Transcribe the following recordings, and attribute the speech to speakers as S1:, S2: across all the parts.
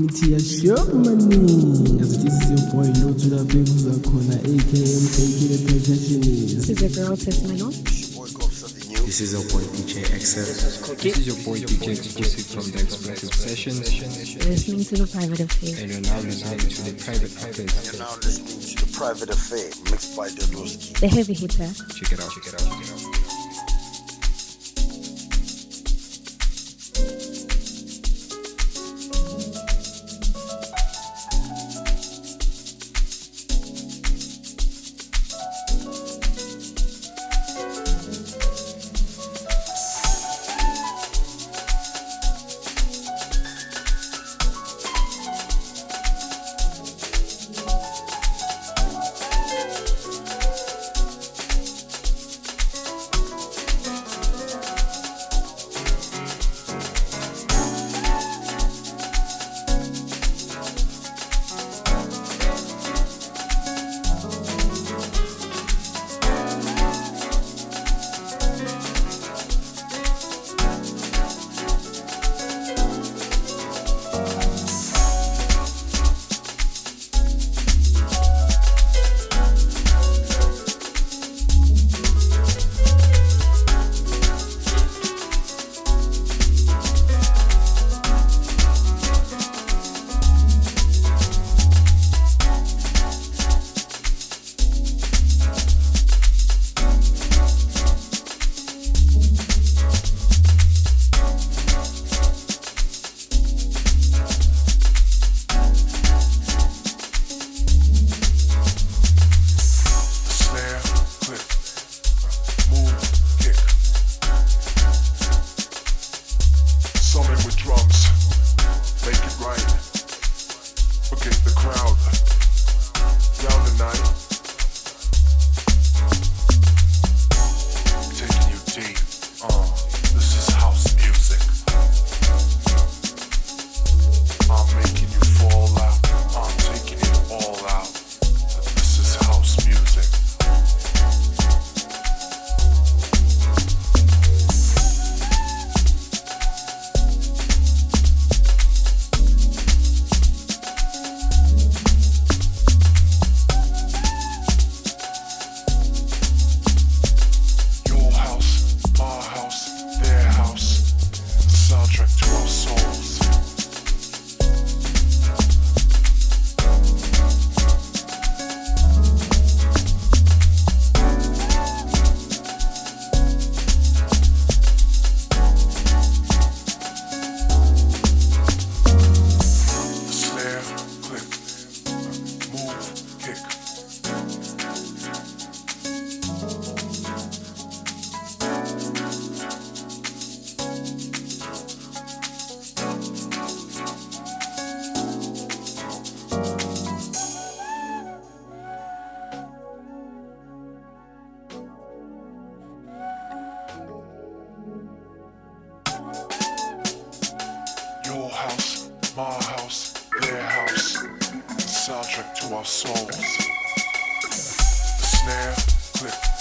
S1: mithi yashomani as this is your boy lotula bebuza khona akm ak the
S2: This is your girl, Tess Manon.
S3: This is your boy DJ XL.
S4: This is your boy DJ Exclusive from the Explosive Sessions,
S2: listening to The Private Affair.
S4: and you're now listening to the Private Affairs.
S5: You're now listening to the Private Affair mixed by Dodoskii.
S2: The heavy hitter.
S4: Check it out, check it out, check it out.
S6: Snare,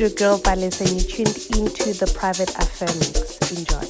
S6: your
S7: girl Vanessa, and you tuned into the private affair mix. Enjoy.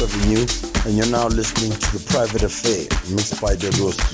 S5: Avenue, and you're now listening to The Private Affair, mixed by Dodoskii. Aware.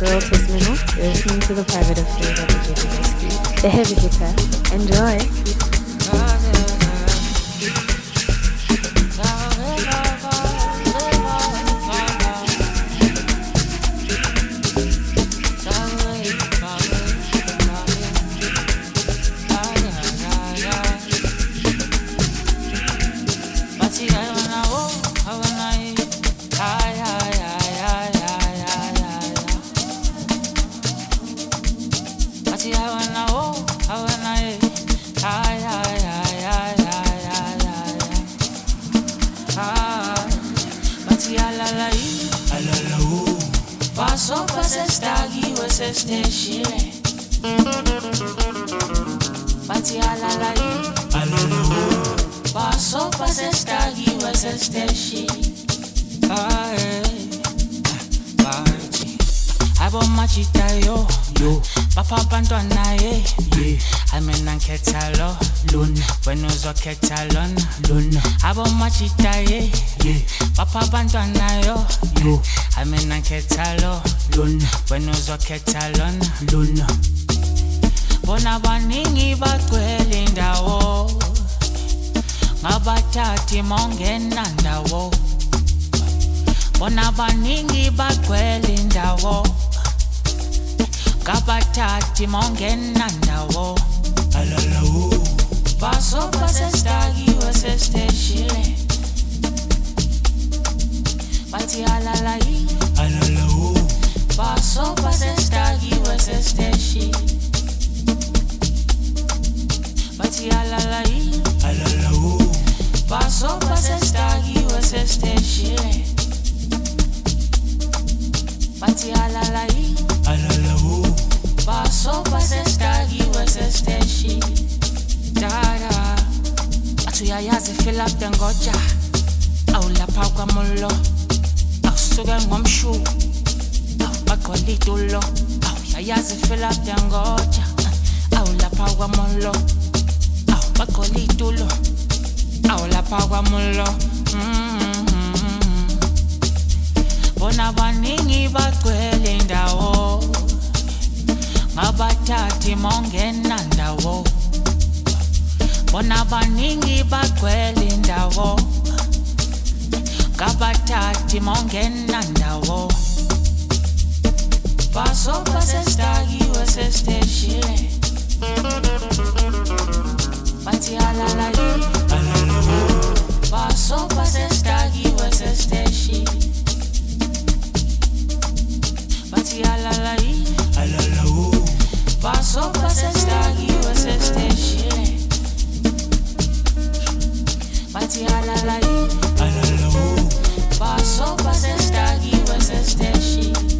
S2: Girl Tismino.
S8: Paso pasa esta guiwa se steshire Bati alala yi Paso pasa esta guiwa se steshire Bati Abo machita yo. Yo. Papa bantwana ye. Ye. Amena nketha lo luna. Wena uzokhetha lona luna. Abo machita ye. Ye. Papa bantwana yo. Yo. Amena nketha lo luna. Wena uzokhetha lona luna. Bona baningi bagcwele indawo Ngabathathi mongena ndawo. Bona baningi bagcwele indawo Ngabathathi mongena ndawo Baso basestakiwe sesteshile Bathi alala yi Baso basestakiwe sesteshile Bathi alala yi Baso basestakiwe sesteshile Bathi alala yi Baso basestakiwe sesteshile Dada Bathi uyayazi fill up dengoja Awulapha kwamulo Awusuke ngomshu. Awubagqola itulo Awuyayazi fill up dengoja Awulapha kwamulo Awubagqola itulo Awulapha kwamulo Mm-hmm. Bona baningi bagcwele indawo Ngabathathi mongena ndawo. Bona baningi bagcwele indawo Ngabathathi mongena ndawo. Baso basestakiwe sesteshile Bathi alala yi Baso basestakiwe sesteshile Bathi alala yi Baso basestakiwe sesteshile Bathi alala Baso basestakiwe sesteshile Ah,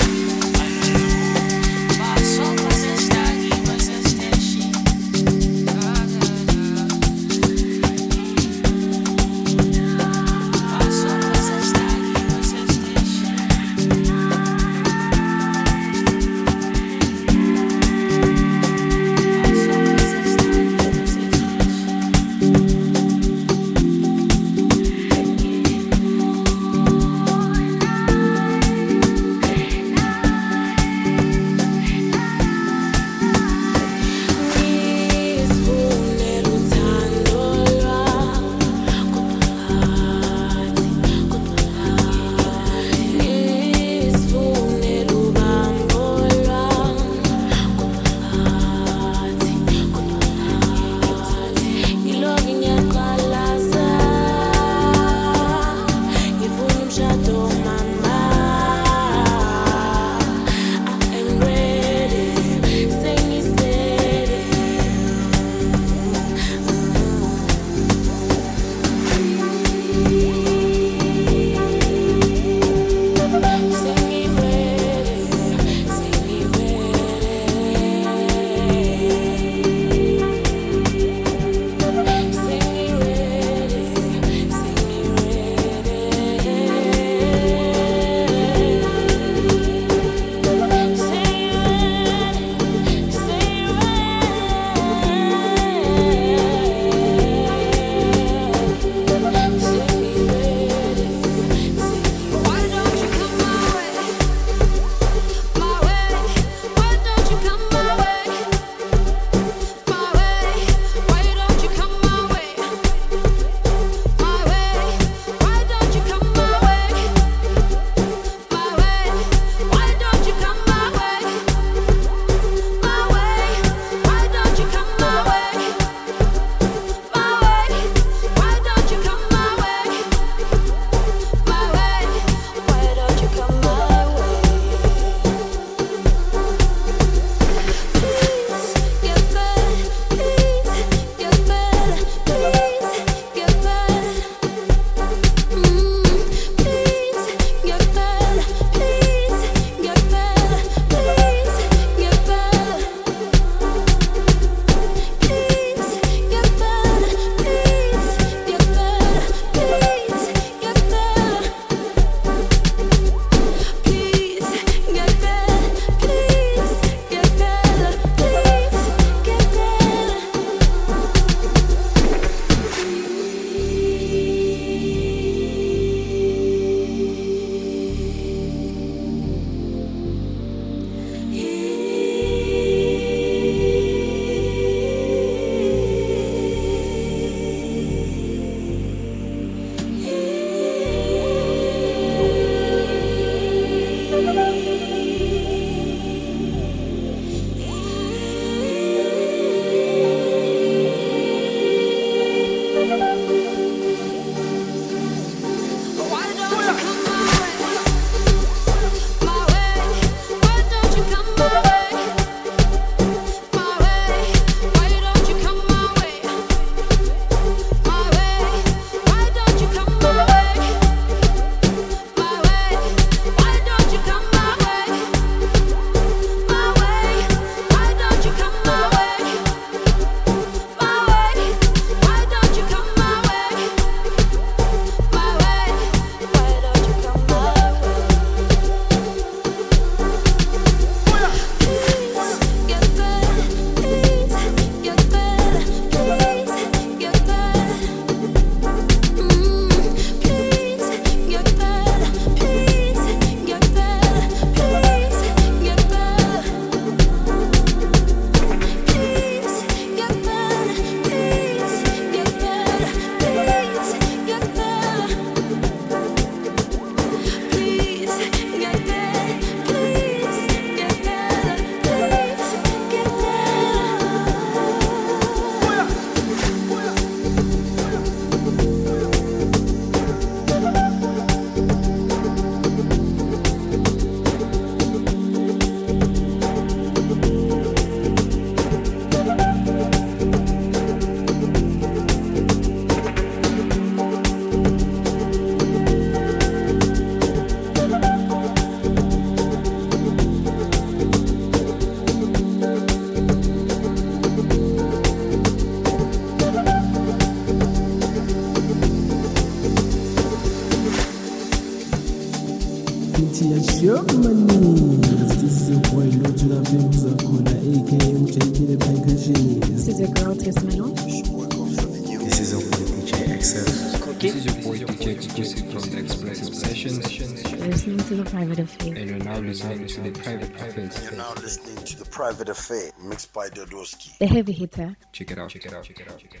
S5: Private Affair,
S9: mixed by
S5: The Heavy Hitter.
S10: Check it out, check it out, check it out, check it out.